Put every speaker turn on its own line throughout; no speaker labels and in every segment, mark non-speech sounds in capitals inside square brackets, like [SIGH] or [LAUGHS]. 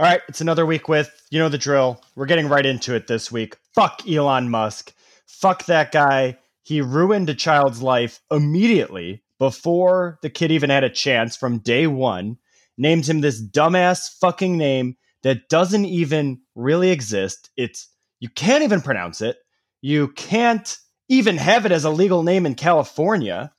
All right, it's another week with, you know the drill. We're getting right into it this week. Fuck Elon Musk. Fuck that guy. He ruined a child's life immediately before the kid even had a chance from day one. Named him this dumbass fucking name that doesn't even really exist. It's you can't even pronounce it. You can't even have it as a legal name in California.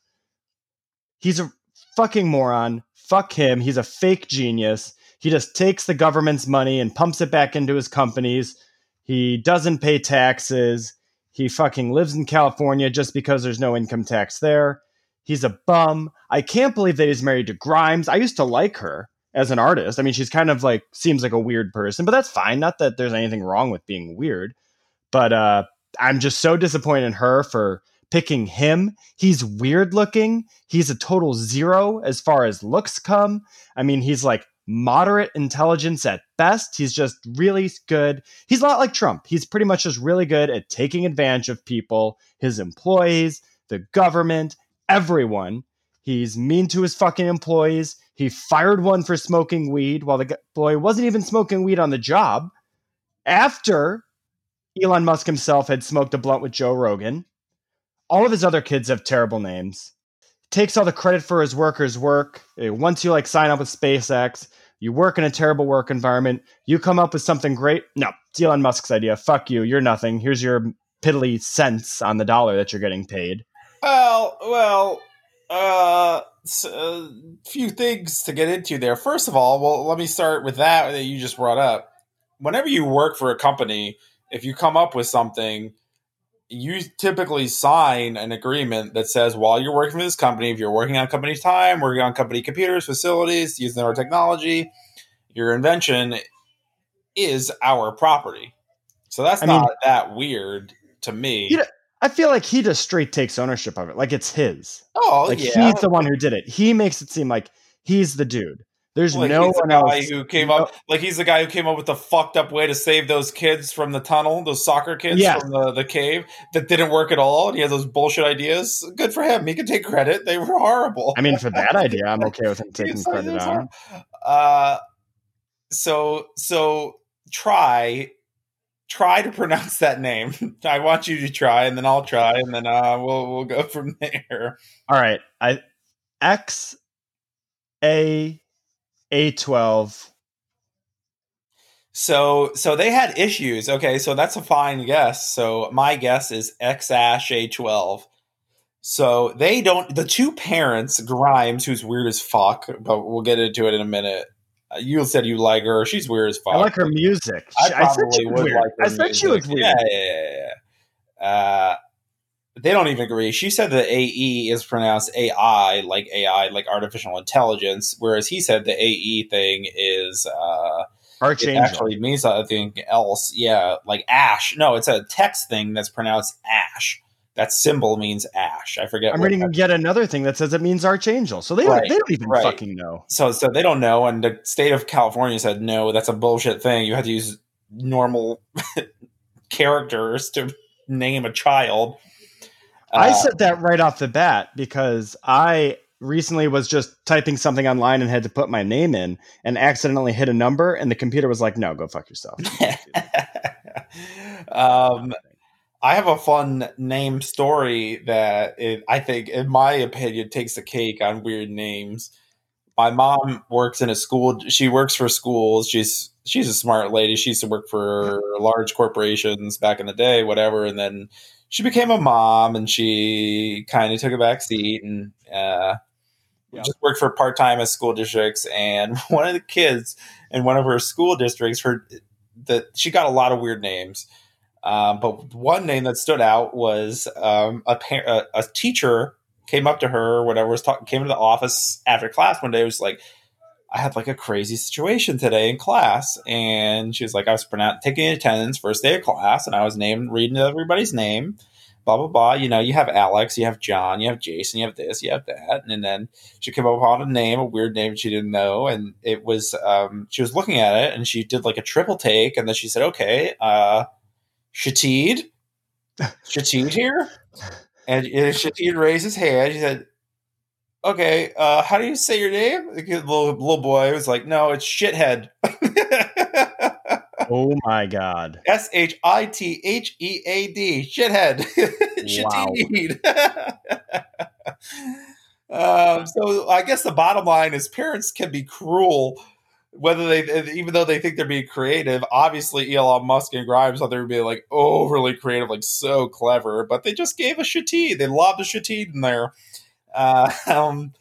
He's a fucking moron. Fuck him. He's a fake genius. He just takes the government's money and pumps it back into his companies. He doesn't pay taxes. He fucking lives in California just because there's no income tax there. He's a bum. I can't believe that he's married to Grimes. I used to like her as an artist. I mean, she's kind of like seems like a weird person, but that's fine. Not that there's anything wrong with being weird, but uh, I'm just so disappointed in her for picking him. He's weird looking. He's a total zero as far as looks come. I mean, he's like moderate intelligence at best. He's just really good. He's a lot like Trump. He's pretty much just really good at taking advantage of people, his employees, the government, everyone. He's mean to his fucking employees. He fired one for smoking weed while the boy wasn't even smoking weed on the job. After Elon Musk himself had smoked a blunt with Joe Rogan. All of his other kids have terrible names. Takes all the credit for his workers' work. Eh, once you like sign up with SpaceX, you work in a terrible work environment. You come up with something great. No, it's Elon Musk's idea. Fuck you. You're nothing. Here's your piddly cents on the dollar that you're getting paid.
Well, well, uh, a uh, few things to get into there. First of all, well, let me start with that that you just brought up. Whenever you work for a company, if you come up with something, you typically sign an agreement that says while you're working for this company, if you're working on company time, working on company computers, facilities, using our technology, your invention is our property. So that's I not mean, that weird to me.
You know, I feel like he just straight takes ownership of it, like it's his.
Oh,
like
yeah.
he's the one who did it. He makes it seem like he's the dude. There's
like
no one else
who came up like he's the guy who came up with the fucked up way to save those kids from the tunnel, those soccer kids yes. from the, the cave that didn't work at all. And he has those bullshit ideas. Good for him. He can take credit. They were horrible.
I mean, for that [LAUGHS] idea, I'm okay with him taking credit on.
Uh, so so try try to pronounce that name. [LAUGHS] I want you to try, and then I'll try, and then uh, we'll we'll go from [LAUGHS] there.
All right, I X A A12.
So so they had issues. Okay, so that's a fine guess. So my guess is X Ash A12. So they don't the two parents, Grimes, who's weird as fuck, but we'll get into it in a minute. Uh, you said you like her. She's weird as fuck.
I like her music.
I, I said she was weird. Like
I said music. she was weird.
Yeah, yeah, yeah. yeah. Uh, they don't even agree. She said the AE is pronounced AI, like AI, like artificial intelligence, whereas he said the AE thing is uh,
Archangel.
actually means something else. Yeah, like Ash. No, it's a text thing that's pronounced Ash. That symbol means ash. I forget.
I'm reading yet another thing that says it means archangel. So they right, don't, they don't even right. fucking know.
So so they don't know, and the state of California said no, that's a bullshit thing. You have to use normal [LAUGHS] characters to name a child.
I uh, said that right off the bat because I recently was just typing something online and had to put my name in and accidentally hit a number and the computer was like no go fuck yourself. [LAUGHS]
Um, i have a fun name story that it, i think in my opinion takes the cake on weird names. My mom works in a school she works for schools she's she's a smart lady she used to work for large corporations back in the day whatever and then she became a mom and she kind of took a back seat and uh, yep. just worked for part time at school districts. And [LAUGHS] one of the kids in one of her school districts, her that she got a lot of weird names. Um, but one name that stood out was um, a, a, a teacher came up to her or whatever was talking came to the office after class one day was like I had like a crazy situation today in class. And she was like, I was taking attendance first day of class and I was named reading everybody's name, blah, blah, blah. You know, you have Alex, you have John, you have Jason, you have this, you have that. And then she came up upon a name, a weird name she didn't know. And it was, um, she was looking at it and she did like a triple take. And then she said, okay, uh, Shatid, [LAUGHS] Shatid here. And Shatid raised his hand. She said, okay, uh, how do you say your name? The little, little boy was like, no, it's shithead. [LAUGHS]
Oh my god.
S H I T H E A D. Shithead. [LAUGHS] Shitteed. [LAUGHS] um, so I guess the bottom line is parents can be cruel whether they even though they think they're being creative obviously elon musk and grimes thought they were being like overly creative like so clever but they just gave a shitty they lobbed a shitty in there uh, [LAUGHS] um,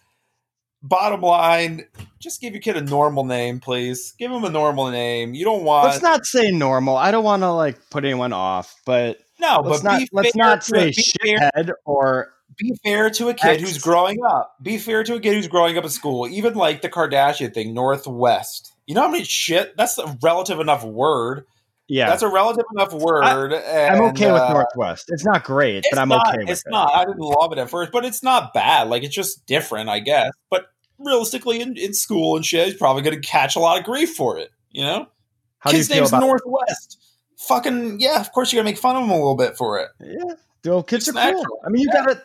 bottom line just give your kid a normal name please give him a normal name you don't want
let's not say normal i don't want to like put anyone off but
no
let's
but
not let's not say shithead or
be fair to a kid who's growing up. Be fair to a kid who's growing up in school. Even like the Kardashian thing, Northwest. You know how many shit? That's a relative enough word.
Yeah,
that's a relative enough word.
I, am okay uh, with Northwest. It's not great, but I'm
not,
okay with
it's
it.
Not. I didn't love it at first, but it's not bad. Like it's just different, I guess. But realistically, in, in school and shit, he's probably going to catch a lot of grief for it. You know,
how
Kid's
you
name's Northwest. Fucking yeah, of course you're gonna make fun of him a little bit for it.
Yeah, well, kids
it's
are natural. cool. I mean, you yeah. got to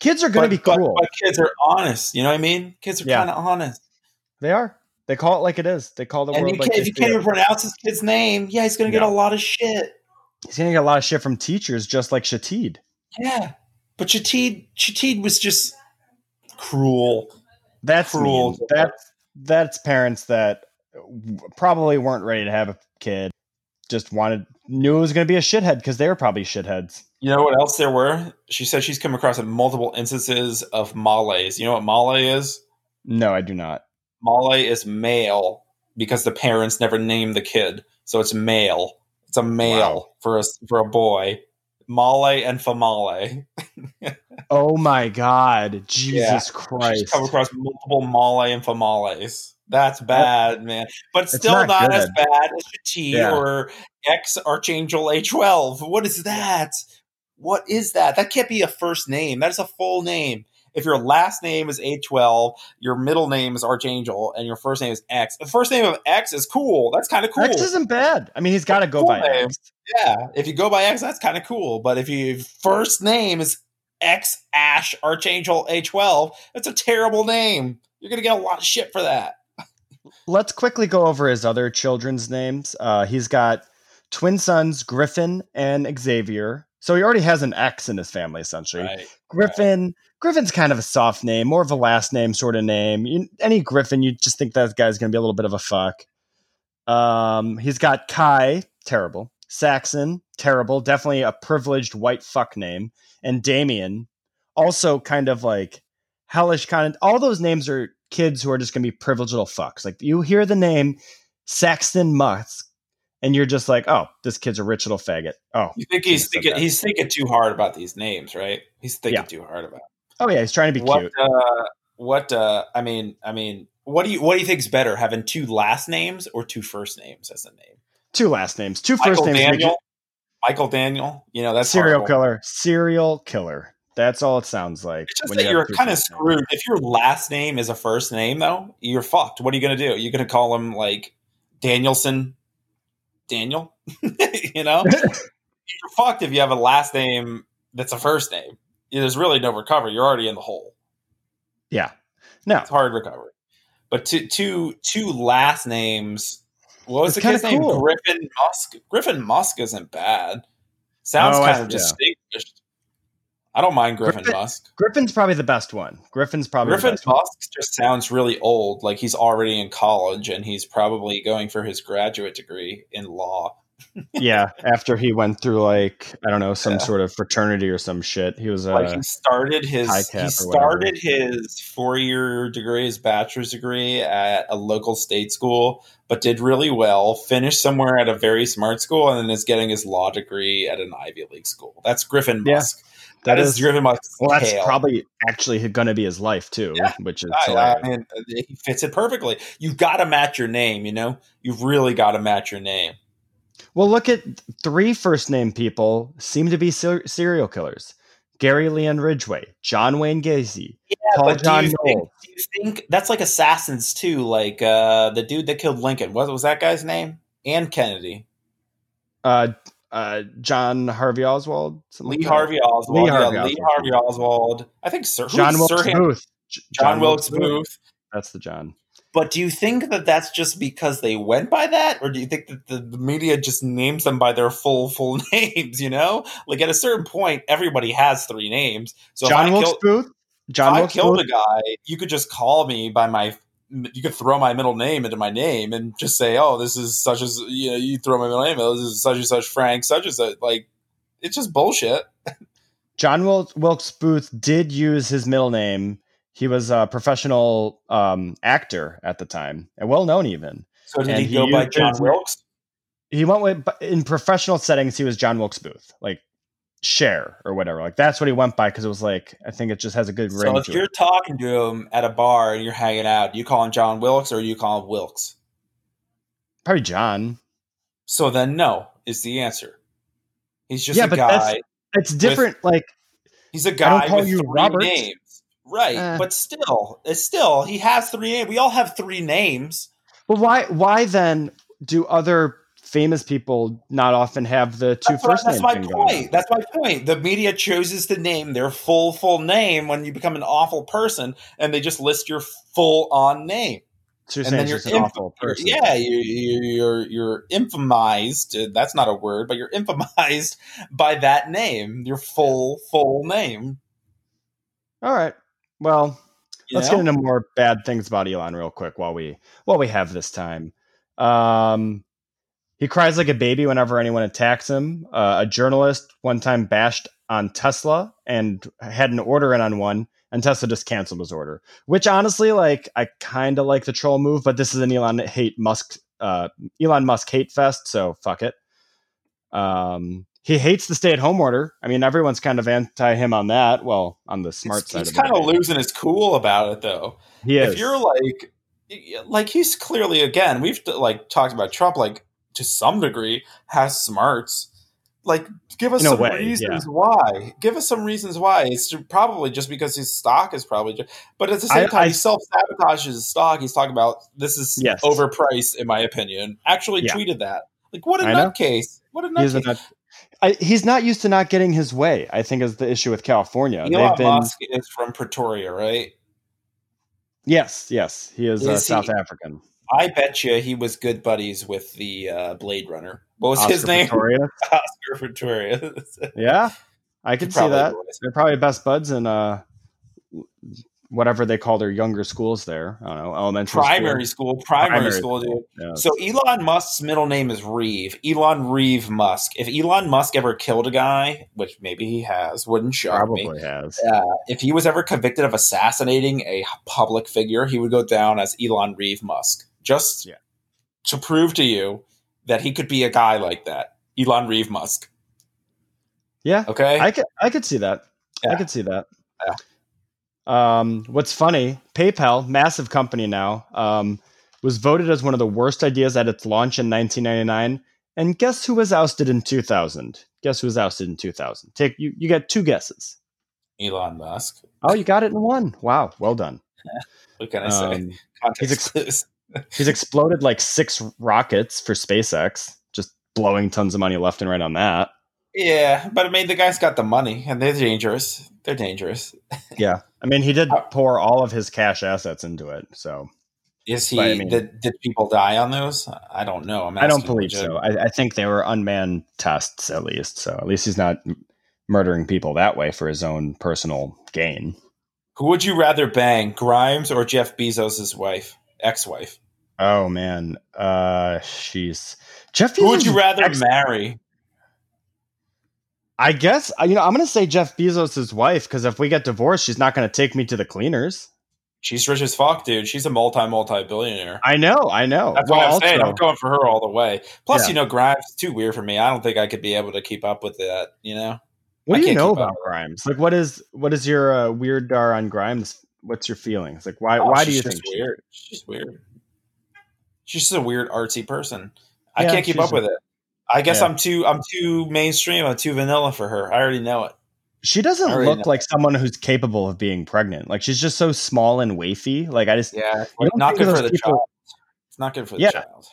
Kids are going to be cool.
But, but, kids are honest. You know what I mean? Kids are yeah. kind of honest.
They are. They call it like it is. They call the
and
world
you
like
if you can't even pronounce his kid's name, yeah, he's going to get a lot of shit.
He's going to get a lot of shit from teachers, just like Shatid.
Yeah, but Shatid, Shatid was just cruel.
That's
cruel.
Mean. That's that's parents that probably weren't ready to have a kid. Just wanted knew it was going to be a shithead because they were probably shitheads.
You know what else there were? She said she's come across multiple instances of males. You know what male is?
No, I do not.
Male is male because the parents never named the kid, so it's male. It's a male wow. for a for a boy. Male and famale. [LAUGHS]
oh my god, Jesus yeah. Christ! She's
come across multiple male and famales. That's bad, man. But still not, not as bad as T yeah. or X Archangel A12. What is that? What is that? That can't be a first name. That is a full name. If your last name is A12, your middle name is Archangel, and your first name is X. The first name of X is cool. That's kind of cool.
X isn't bad. I mean, he's got to go cool by name. X.
Yeah, if you go by X, that's kind of cool. But if your first name is X Ash Archangel A12, that's a terrible name. You're gonna get a lot of shit for that.
Let's quickly go over his other children's names. Uh, he's got twin sons Griffin and Xavier. So he already has an X in his family, essentially. Right, Griffin. Right. Griffin's kind of a soft name, more of a last name sort of name. You, any Griffin, you just think that guy's going to be a little bit of a fuck. Um, he's got Kai, terrible. Saxon, terrible. Definitely a privileged white fuck name. And Damien, also kind of like hellish kind of. All those names are kids who are just going to be privileged little fucks. Like you hear the name Saxton Musk, and you're just like, oh, this kid's a rich little faggot. Oh,
you think he's thinking he's thinking too hard about these names, right? He's thinking yeah. too hard about. It.
Oh yeah, he's trying to be
what,
cute.
Uh, what? Uh, I mean, I mean, what do you what do you think's better, having two last names or two first names as a name?
Two last names, two
Michael
first names.
Daniel, Michael Daniel. You know that's
serial
horrible.
killer. Serial killer. That's all it sounds like.
It's just that you are kind of screwed. If your last name is a first name, though, you're fucked. What are you going to do? You're going to call him like Danielson Daniel? [LAUGHS] you know? you're fucked if you have a last name that's a first name. There's really no recovery. You're already in the hole.
Yeah. No.
It's hard recovery. But two, two, two last names. What was it's the kid's name? Griffin Musk. Griffin Musk isn't bad. Sounds oh, kind I, of distinguished. I don't mind Griffin, Griffin, Musk.
Griffin's probably the best one. Griffin's probably
Griffin
Musk
one. just sounds really old, like he's already in college and he's probably going for his graduate degree in law. [LAUGHS]
yeah, after he went through like I don't know some yeah. sort of fraternity or some shit. He was uh,
like he started his he started his four year degree, his bachelor's degree at a local state school, but did really well. Finished somewhere at a very smart school, and then is getting his law degree at an Ivy League school. That's Griffin Musk. Yeah that is, is driven by
well that's probably actually going to be his life too yeah. which is
I, I mean, he fits it perfectly. You've got to match your name you know? You've really got to match your name.
Well look at three first name people seem to be ser- serial killers. Gary leon ridgway john wayne gacy
yeah, paul john do you, think, do you think that's like assassins too like uh the dude that killed lincoln. What was that guy's name? And kennedy.
Uh uh, John Harvey Oswald,
Lee like Harvey Oswald, Lee Harvey, yeah, Oswald. Lee Harvey Oswald. I think Sir
John Wilkes Booth.
John, John Wilkes Booth.
That's the John.
But do you think that that's just because they went by that, or do you think that the, the media just names them by their full full [LAUGHS] names? You know, like at a certain point, everybody has three names. So
John Wilkes
kill-
Booth. John
if I
Wilkes
killed
Booth.
a guy, you could just call me by my. You could throw my middle name into my name and just say, "Oh, this is such as you know." You throw my middle name. Oh, this is such and such Frank, such and such. Like, it's just bullshit. [LAUGHS]
John Wil- Wilkes Booth did use his middle name. He was a professional um, actor at the time, and well known even.
So did he
he
go by John Wilkes?
He went with in professional settings. He was John Wilkes Booth, like Cher or whatever. Like that's what he went by because it was like I think it just has a good ring
So if you're
it.
talking to him at a bar and you're hanging out, you call him John Wilkes or you call him Wilkes?
Probably John.
So then, no is the answer. He's just
Yeah,
a
but that's-
guy.
It's different. like
He's a
don't
guy
call
with
you
three
Robert.
names, right?
Eh.
But still, it's still he has three names. We all have three names.
Well, why why then do other famous people not often have the two
That's, what-
first
that's my point. That's my point. The media chooses to name their full full name when you become an awful person, and they just list your full on name.
So you're
and then you're
an awful person.
Yeah, you, you, you're you're infamized. uh, That's not a word, but you're [LAUGHS] infamized by that name, your full full name.
All right. Well,
you
let's
know?
get into more bad things about Elon real quick while we while we have this time. Um, he cries like a baby whenever anyone attacks him. Uh, a journalist one time bashed on Tesla and had an order in on one, and Tesla just canceled his order. Which honestly, like, I kind of like the troll move, but this is an Elon hate Musk, uh, Elon Musk hate fest, so fuck it. Um, he hates the stay-at-home order. I mean, everyone's kind of anti him on that. Well, on the smart
He's,
side
he's kind of losing his cool about it, though.
He is.
If you're like, like he's clearly again, we've like talked about Trump, like to some degree has smarts. Like, give us some
way,
reasons why. Give us some reasons why. It's probably just because his stock is probably, just, but at the same
I-
time,
I-
he self sabotages his stock. He's talking about this is
Yes.
overpriced, in my opinion. Actually,
Yeah.
tweeted that. Like, what a
I know.
nutcase! What a
He's,
nutcase!
nut- he's not used to not getting his way. I think is the issue with California.
Elon
They've been
Musk is from Pretoria, right?
yes, yes. He is, uh,
Is he-
South African.
I bet you he was good buddies with the uh, Blade Runner. What was
Oscar
his name?
Pistorius. [LAUGHS]
Oscar Pretoria.
Yeah, I could see that.
was.
They're probably best buds in uh, whatever they call their younger schools there. I don't know, elementary
primary
school.
school, primary,
Primary
school, dude.
Yeah.
So Elon Musk's middle name is Reeve. Elon Reeve Musk. If Elon Musk ever killed a guy, which maybe he has, wouldn't shock me.
probably has.
Uh, if he was ever convicted of assassinating a public figure, he would go down as Elon Reeve Musk. Just
Yeah.
to prove to you that he could be a guy like that, Elon Reeve Musk.
Yeah,
Okay,
I could I could see that. I could see that. Um, what's funny? PayPal, massive company now, um, was voted as one of the worst ideas at its launch in 1999. And guess who was ousted in 2000? Guess who was ousted in 2000? Take you. You get two guesses.
Elon Musk.
Oh, you got it in one. Wow, well done. [LAUGHS]
What can I say?
Um, he's ex- he's exploded like six rockets for SpaceX, just blowing tons of money left and right on that.
Yeah, but I mean, the guy's got the money, and they're dangerous. They're dangerous. [LAUGHS]
Yeah, I mean, he did
Uh,
pour all of his cash assets into it, so.
Is he?
But, I mean-
did, did people die on those? I don't know. I'm
I don't believe
legit.
so. I, I think they were unmanned tests, at least. So at least he's not murdering people that way for his own personal gain.
Who would you rather bang, Grimes or Jeff Bezos' wife, ex-wife?
Oh man, uh, she's Jeff.
Who would you rather
ex-
marry?
I guess uh, you know. I'm going to say Jeff Bezos' wife because if we get divorced, she's not going to take me to the cleaners.
She's rich as fuck, dude. She's a multi multi billionaire.
I know, I know.
That's
Well,
what I'm saying. I'm going for her all the way. Plus,
Yeah.
you know, Grimes is too weird for me. I don't think I could be able to keep up with that. You know,
What
I
do you know about Grimes? Like, what is what is your uh, weird dar on Grimes? What's your feelings? Like, why
Oh,
why do you think
weird? She's weird. She's just a weird artsy person. I
Yeah,
can't keep up with it. I guess
Yeah.
I'm too I'm too mainstream. I'm too vanilla for her. I already know it.
She doesn't look like someone who's capable of being pregnant. Like she's just so small and wafy. Like I just
Yeah,
don't
good for the
people-
child. It's not good for the
Yeah.
child.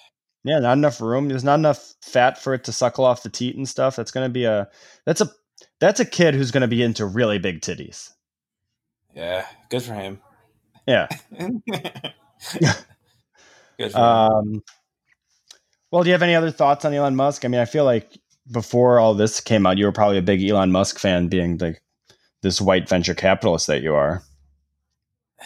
yeah, not enough room. There's not enough fat for it to suckle off the teat and stuff. That's gonna be a that's a that's a kid who's gonna be into really big titties.
Yeah, good for him.
Yeah. [LAUGHS]
Good for him.
Um, well, do you have any other thoughts on Elon Musk? I mean, I feel like before all this came out, you were probably a big Elon Musk fan, being the this white venture capitalist that you are.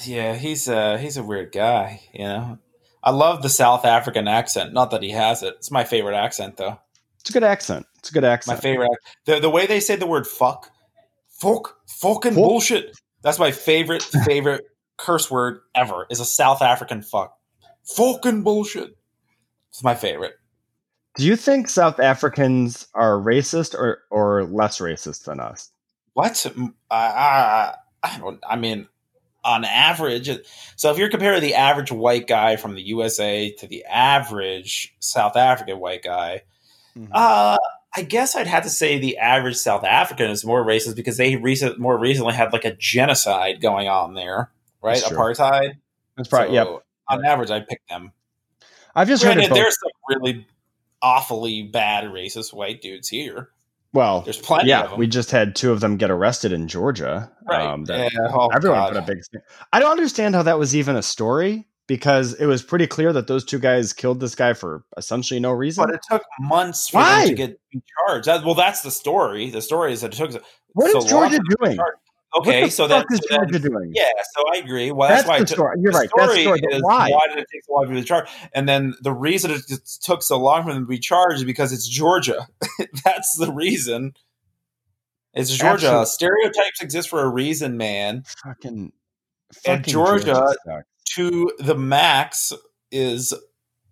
Yeah, he's a he's a weird guy. You know, I love the South African accent. Not that he has it. It's my favorite accent, though.
It's a good accent. It's a good accent.
My favorite. The the way they say the word fuck, fuck, fucking
Fuck.
bullshit. That's my favorite favorite curse word ever. Is a South African fuck. Fucking bullshit. It's my favorite.
Do you think South Africans are racist or or less racist than us?
What? I, I, I don't. I mean, on average, so if you're comparing the average white guy from the USA to the average South African white guy, uh, I guess I'd have to say the average South African is more racist because they recent more recently had like a genocide going on there, right?
That's.
Apartheid.
That's probably yep.
So, On average, I'd pick them.
I've just heard
Granted,
both.
there's some really awfully bad racist white dudes here.
Well,
There's plenty of
yeah,
them.
we just had two of them get arrested in Georgia.
right.
Um, that
yeah, oh,
everyone
God.
put a big. st- I don't understand how that was even a story because it was pretty clear that those two guys killed this guy for essentially no reason.
But it took months for
Why?
them to get charged. That, well, that's the story. The story is that it took.
what
so
is Georgia
for them to
doing?
Okay,
the
so
fuck
that
is
so
Georgia doing?
yeah, so I agree. Well,
that's,
that's, why
the
it took-
story. You're
the
right. That's the
story
story.
Is
why?
did it take so long for them to be charged? And then the reason it took so long for them to be charged is because it's Georgia. [LAUGHS] That's the reason. It's Georgia.
Absolutely.
Stereotypes exist for a reason, man.
Fucking,
And
fucking
Georgia-
sucks.
To the max is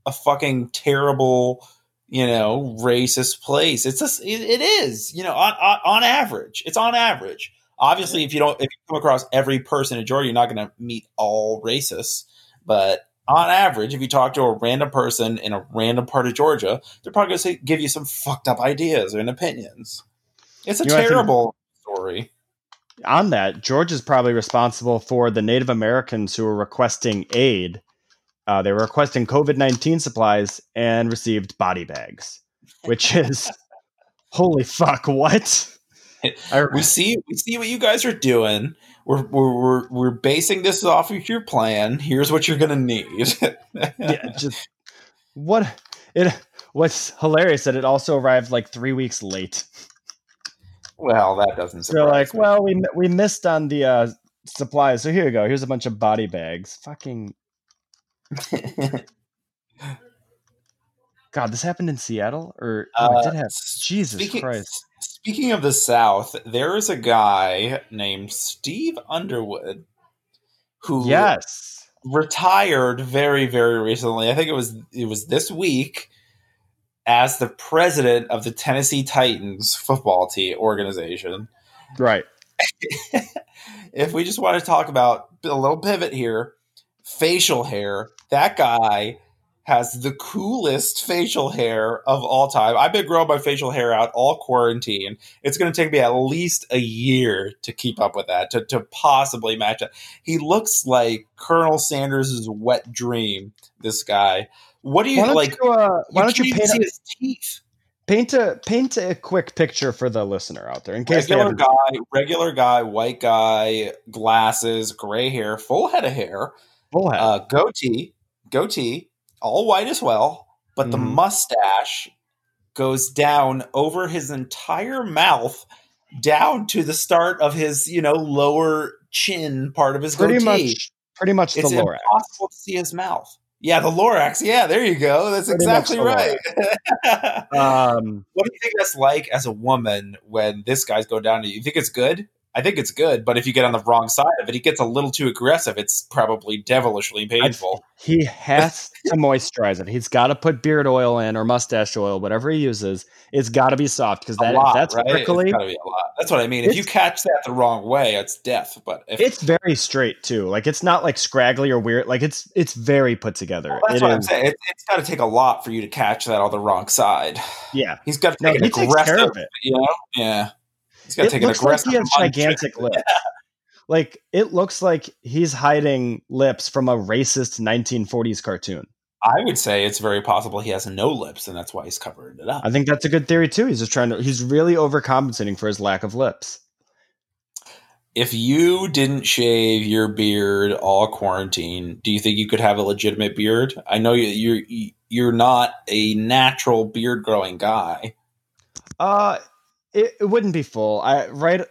a fucking terrible, you know, racist place. It's just it, it is, you know, on, on on average. It's on average. Obviously, if you don't if you come across every person in Georgia, you're not going to meet all racists. But on average, if you talk to a random person in a random part of Georgia, they're probably going to give you some fucked up ideas and opinions. It's a
You know, I think-
terrible story.
On that, George is probably responsible for the Native Americans who were requesting aid. Uh, they were requesting COVID 19 supplies and received body bags, which [LAUGHS] is holy fuck, what? I,
we see we see what you guys are doing. We're we're we're, we're basing this off of your plan. Here's what you're gonna need.
yeah, [LAUGHS] just what it what's hilarious that it also arrived like three weeks late.
Well, that doesn't
They're like,
me.
well, we we missed on the uh, supplies, so here you go. Here's a bunch of body bags. Fucking [LAUGHS] God, this happened in Seattle, or oh,
Uh,
it did happen. Jesus
speaking,
Christ!
Speaking of the South, there is a guy named Steve Underwood who
Yes,
retired very very recently. I think it was it was this week as the president of the Tennessee Titans football team organization.
right. [LAUGHS]
if we just want to talk about a little pivot here, facial hair, that guy has the coolest facial hair of all time. I've been growing my facial hair out all quarantine. It's going to take me at least a year to keep up with that, to, to possibly match it. He looks like Colonel Sanders' wet dream, this guy. What do you
Why don't
like?
you, uh, why don't you paint
his teeth?
paint a paint a quick picture for the listener out there in case
regular guy, regular guy, white guy, glasses, gray hair, full head of hair,
Full head.
uh, goatee, goatee, all white as well, but the
Mhm.
mustache goes down over his entire mouth, down to the start of his, you know, lower chin part of his
pretty
goatee.
much, pretty much
it's
the lower.
impossible to see his mouth. Yeah, the lorax. Yeah, there you go. That's
Pretty
exactly right. [LAUGHS]
Um,
What do you think that's like as a woman when this guy's going down to you? You think it's good? I think it's good, but if you get on the wrong side of it, he gets a little too aggressive. It's probably devilishly painful.
he has to moisturize it. He's got to put beard oil in or mustache oil, whatever he uses. It's got to be soft because that
lot,
that's
right?
prickly.
It's be a lot. That's what I mean. If you catch that the wrong way, it's death. But if
It's very straight too. Like it's not like scraggly or weird. Like it's it's very put together.
well, that's
It
what I'm
is-
saying. It, it's got to take a lot for you to catch that on the wrong side.
Yeah,
He's got to
no,
take
he
an aggressive.
care of it.
You know, yeah. He's got to
It
take an
looks like he has gigantic lips. [LAUGHS] Like it looks like he's hiding lips from a racist 1940s cartoon.
I would say it's very possible he has no lips, and that's why he's covering it up.
I think that's a good theory too. He's just trying to. He's really overcompensating for his lack of lips.
if you didn't shave your beard all quarantine, do you think you could have a legitimate beard? I know you, you're you're not a natural beard growing guy.
Uh, it, it wouldn't be full. I right.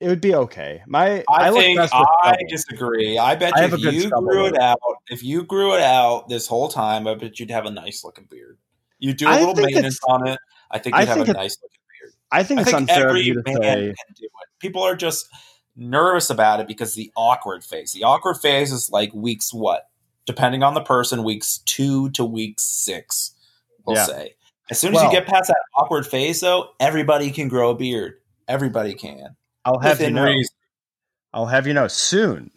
It would be okay. My
I,
I,
think I disagree. I bet
I
you if you grew it out, if you grew it out this whole time, I bet you'd have a nice looking beard. You do a
I
little maintenance on it. I think you'd have
think
a nice looking beard.
I think it's
think
unfair
every
to
man
say.
can do it. People are just nervous about it because the awkward phase. The awkward phase is like weeks what? Depending on the person, weeks two to week six, we'll
Yeah.
say. As soon as
Well-
you get past that awkward phase, though, everybody can grow a beard. Everybody can.
I'll have you know.
reason.
I'll have you know soon.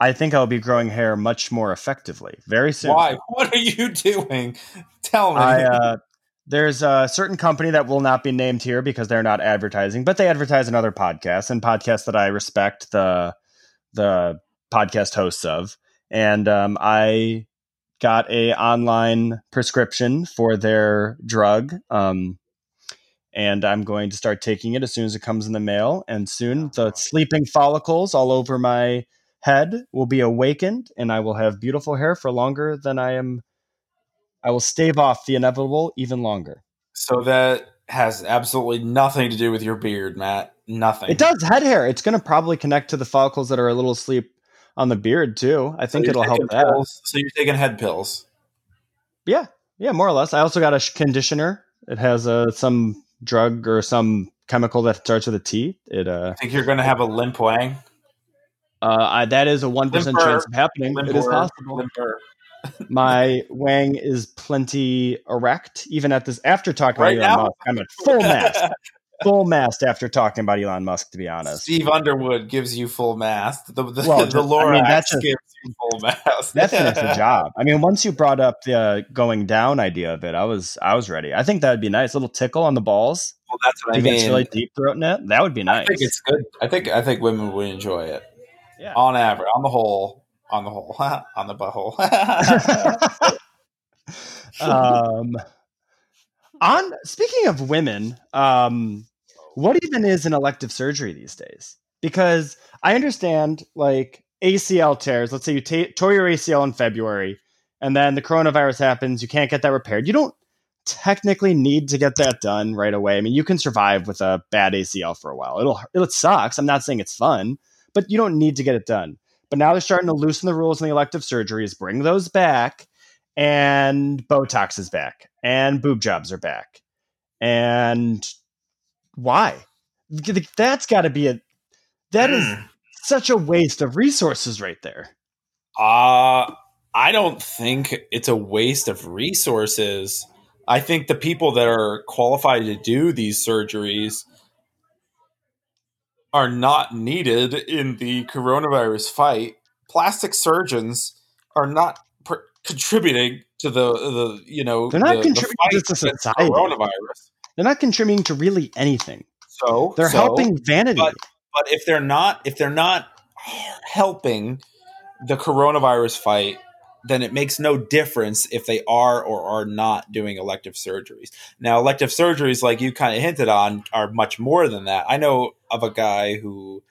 I think I'll be growing hair much more effectively very soon.
Why? [LAUGHS] What are you doing? Tell me.
I uh, there's a certain company that will not be named here because they're not advertising, but they advertise in other podcasts and podcasts that I respect the the podcast hosts of. And um, I got a online prescription for their drug, um, and I'm going to start taking it as soon as it comes in the mail. And soon, the sleeping follicles all over my head will be awakened, and I will have beautiful hair for longer than I am I will stave off the inevitable even longer.
so that has absolutely nothing to do with your beard, Matt. Nothing.
It does head hair. It's going to probably connect to the follicles that are a little asleep on the beard too. I think
you're
it'll help that.
pills- So you're taking head pills.
Yeah, yeah, more or less. I also got a conditioner. It has uh, some drug or some chemical that starts with a T. It uh,
I think you're going to have a limp wang.
uh I, that is a one percent chance of happening. it is possible.
Limper. [LAUGHS]
My wang is plenty erect, even at this. After talking
Right now?
Musk, I'm at full mast. [LAUGHS] full mast after talking about Elon Musk. To be honest,
Steve Underwood gives you full mast. The the,
Well, [LAUGHS]
the
just- I mean, that's just-
gives you full mast.
that finished [LAUGHS] the job. I mean, once you brought up the uh, going down idea of it, I was I was ready. I think that would be nice. little tickle on the balls.
Well, that's what I
it
mean.
really deep throat net. That would be nice.
I think it's good. I think I think women would enjoy it.
Yeah.
On average, on the whole, on the whole, [LAUGHS] on the butthole.
um, on speaking of women, um, what even is an elective surgery these days? Because I understand like ACL tears. Let's say you ta tore your ACL in February, and then the coronavirus happens. You can't get that repaired. You don't technically need to get that done right away. I mean, you can survive with a bad ACL for a while. It'll it sucks. I'm not saying it's fun, but you don't need to get it done. But now they're starting to loosen the rules in the elective surgeries, bring those back, and Botox is back, and boob jobs are back. And why? That's got to be a that is such a waste of resources right there.
Uh I don't think it's a waste of resources. I think the people that are qualified to do these surgeries are not needed in the coronavirus fight. Plastic surgeons are not contributing to the the you know
They're not
the,
contributing
the
to society.
coronavirus.
They're not contributing to really anything.
So
They're
so-
helping vanity.
but- but if they're not if they're not helping the coronavirus fight then it makes no difference if they are or are not doing elective surgeries now elective surgeries like you kind of hinted on are much more than that i know of a guy who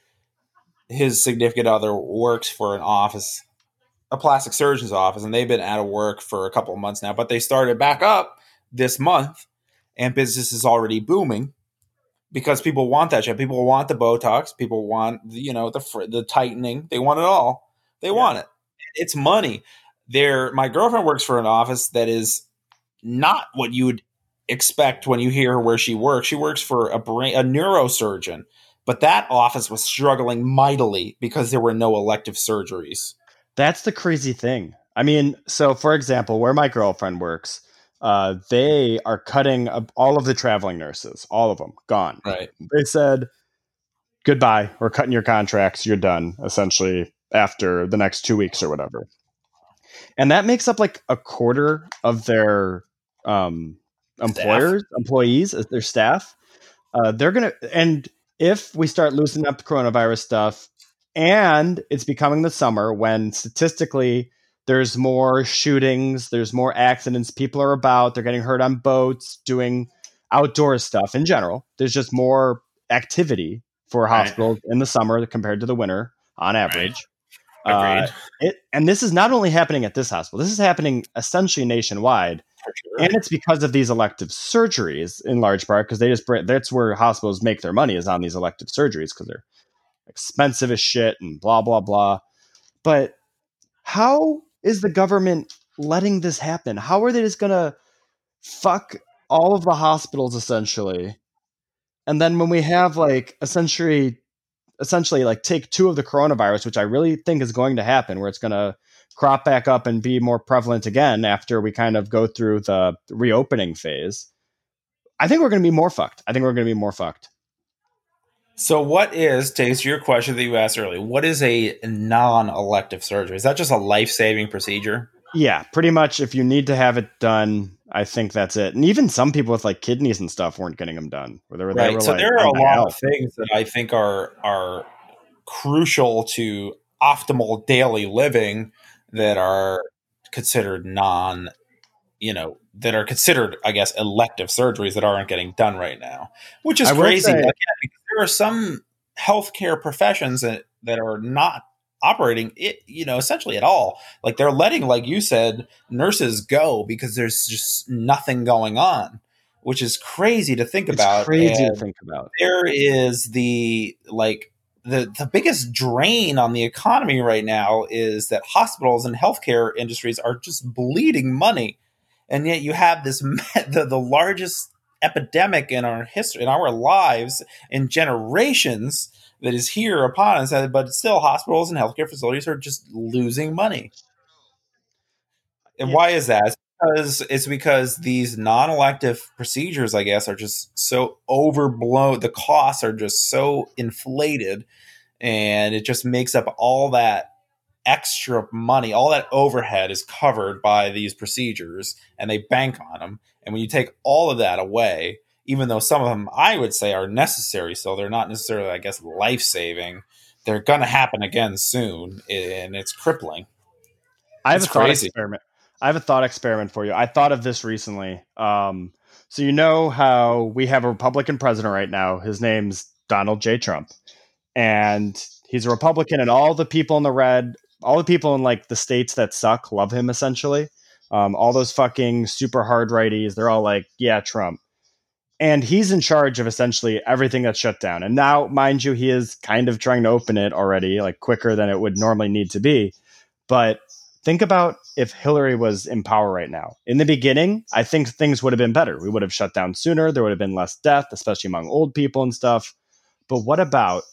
his significant other works for an office a plastic surgeon's office and they've been out of work for a couple of months now but they started back up this month and business is already booming because people want that shit. People want the Botox. People want you know the the tightening. They want it all. They
Yeah.
want it. It's money. There, my girlfriend works for an office that is not what you would expect when you hear where she works. She works for a brain a neurosurgeon, but that office was struggling mightily because there were no elective surgeries.
That's the crazy thing. I mean, so for example, where my girlfriend works, uh, they are cutting all of the traveling nurses, all of them, gone.
Right.
They said, goodbye, we're cutting your contracts, you're done, essentially, after the next two weeks or whatever. And that makes up like a quarter of their um, employers, employees, uh, their staff. Uh, they're going to, and if we start loosening up the coronavirus stuff, and it's becoming the summer when statistically there's more shootings, there's more accidents, people are about, they're getting hurt on boats, doing outdoor stuff in general. There's just more activity for
Right.
hospitals in the summer compared to the winter on average. Uh,
Agreed.
it, and this is not only happening at this hospital, this is happening essentially nationwide.
Sure.
And it's because of these elective surgeries in large part because they just that's where hospitals make their money is on these elective surgeries because they're expensive as shit and blah, blah, blah. But how is the government letting this happen? How are they just to fuck all of the hospitals essentially? And then when we have like essentially, essentially like take two of the coronavirus, which I really think is going to happen, where it's to crop back up and be more prevalent again after we kind of go through the reopening phase. I think we're going to be more fucked. I think we're going to be more fucked.
So, what is, to answer your question that you asked earlier, what is a non elective surgery? Is that just a life saving procedure?
Yeah, pretty much. If you need to have it done, I think that's it. And even some people with like kidneys and stuff weren't getting them done. Where they were, they
Right.
were
So,
like,
there are a lot
out."
of things that I think are, are crucial to optimal daily living that are considered non, you know, that are considered, I guess, elective surgeries that aren't getting done right now, which is crazy.
say-
Again, there are some healthcare professions that, that are not operating it, you know, essentially at all. Like they're letting, like you said, nurses go because there's just nothing going on, which is crazy to think
It's
about.
crazy
And
to think about.
there is the like the the biggest drain on the economy right now is that hospitals and healthcare industries are just bleeding money, and yet you have this [LAUGHS] the, the largest epidemic in our history in our lives in generations that is here upon us but still hospitals and healthcare facilities are just losing money and
Yeah.
why is that it's because it's because these non-elective procedures i guess are just so overblown the costs are just so inflated and it just makes up all that extra money all that overhead is covered by these procedures and they bank on them and when you take all of that away even though some of them i would say are necessary so they're not necessarily i guess life-saving they're going to happen again soon and it's crippling
I have
It's
a thought
crazy.
experiment. I have a thought experiment for you. I thought of this recently. Um, so you know how we have a Republican president right now. His name's Donald J. Trump, and he's a Republican, and all the people in the red, all the people in like the states that suck, love him essentially. Um, all those fucking super hard righties, they're all like, yeah, Trump. And he's in charge of essentially everything that's shut down. And now, mind you, he is kind of trying to open it already, like quicker than it would normally need to be. But think about if Hillary was in power right now. In the beginning, I think things would have been better. We would have shut down sooner. There would have been less death, especially among old people and stuff. But what about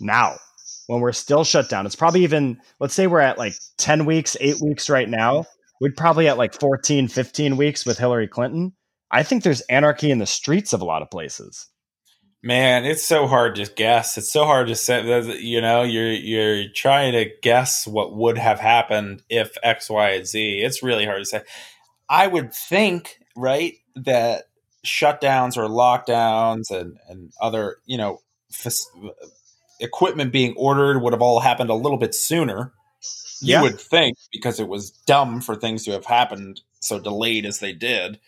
now when we're still shut down? It's probably even, let's say we're at like 10 weeks, eight weeks right now. We'd probably at like 14, 15 weeks with Hillary Clinton. I think there's anarchy in the streets of a lot of places.
Man, it's so hard to guess. It's so hard to say. You know, you're you're trying to guess what would have happened if X, Y, and Z. It's really hard to say. I would think, right, that shutdowns or lockdowns and and other you know fac- equipment being ordered would have all happened a little bit sooner. You
Yeah.
would think because it was dumb for things to have happened so delayed as they did.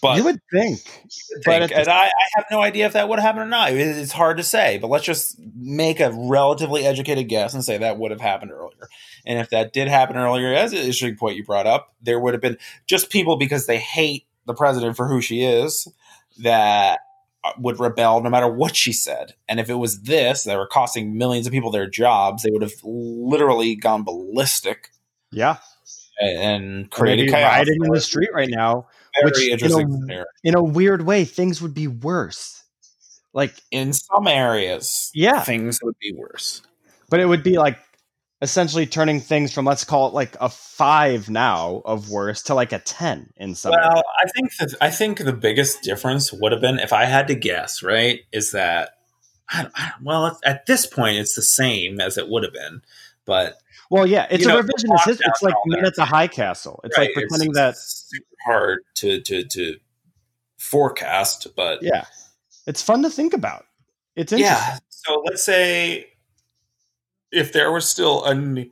But
you would think.
think.
But at the-
and I, I have no idea if that would have happened or not. It- It's hard to say, but let's just make a relatively educated guess and say that would have happened earlier. And if that did happen earlier, as an interesting point you brought up, there would have been just people because they hate the president for who she is that would rebel no matter what she said. And if it was this that were costing millions of people their jobs, they would have literally gone ballistic
Yeah.
and, and created chaos.
rioting in the street right now
Very
which, know,
scenario.
in a weird way, things would be worse. Like,
In some areas,
Yeah.
things would be worse.
but it would be like essentially turning things from let's call it like a five now of worse to like a ten in some.
Well, I think that I think the biggest difference would have been if I had to guess. Right, is that I, I, well at this point it's the same as it would have been, but
well, yeah, it's a
know,
revisionist history. It's like Men at the High Castle. It's
right,
like pretending that
super hard to to to forecast. But
yeah, it's fun to think about. It's interesting.
yeah, so let's say if there was still a n-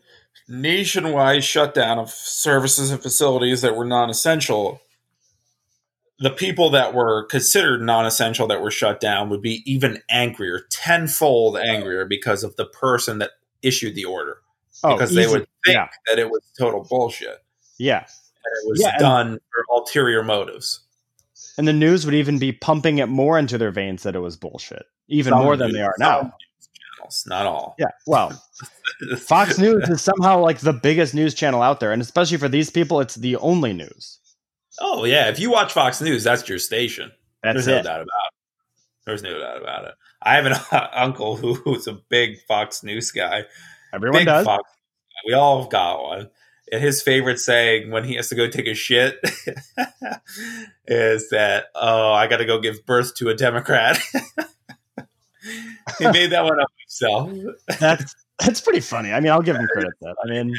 nationwide shutdown of services and facilities that were non-essential the people that were considered non-essential that were shut down would be even angrier, tenfold angrier because of the person that issued the order.
Oh,
because they would think
Yeah.
that it was total bullshit.
Yeah.
And it was
Yeah, and-
done for ulterior motives.
And the news would even be pumping it more into their veins that it was bullshit, even
Some
more than they are now.
Channels, not all.
Yeah. Well, [LAUGHS] Fox News is somehow like the biggest news channel out there. And especially for these people, it's the only news.
Oh yeah, if you watch Fox News, that's your station.
That's
There's no doubt about it. There's no doubt about it. I have an [LAUGHS] uncle who- who's a big Fox News guy.
Everyone
big
does.
Fox. We all have got one. And his favorite saying when he has to go take a shit [LAUGHS] is that, "Oh, I got to go give birth to a Democrat." He made that one up himself.
That's that's pretty funny. I mean, I'll give him credit for that. I mean,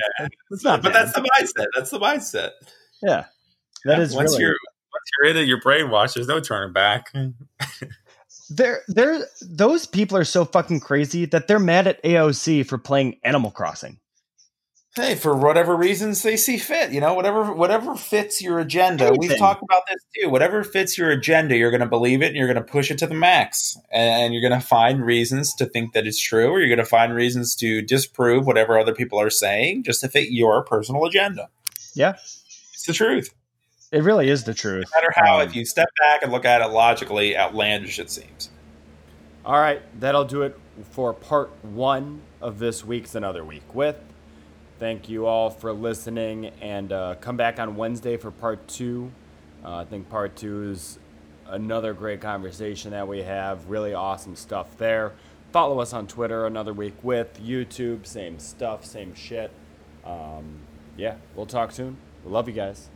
it's not
but
bad.
that's the mindset. That's the mindset.
yeah. That is
once
really
you're once you're into your brainwash, there's no turning back. [LAUGHS]
they're they're those people are so fucking crazy that they're mad at AOC for playing Animal Crossing.
Hey, for whatever reasons they see fit, you know, whatever whatever fits your agenda. We've talked about this too. Whatever fits your agenda, you're going to believe it and you're going to push it to the max. And you're going to find reasons to think that it's true or you're going to find reasons to disprove whatever other people are saying just to fit your personal agenda.
Yeah.
It's the truth.
It really is the truth.
No matter how,
Um,
if you step back and look at it logically, outlandish it seems.
All right, that'll do it for part one of this week's Another Week with. Thank you all for listening, and uh, come back on Wednesday for part two. Uh, I think part two is another great conversation that we have. Really awesome stuff there. Follow us on Twitter, Another Week with, YouTube, same stuff, same shit. Um, yeah, we'll talk soon. We love you guys.